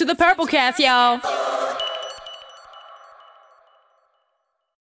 To the Purple Cast, y'all.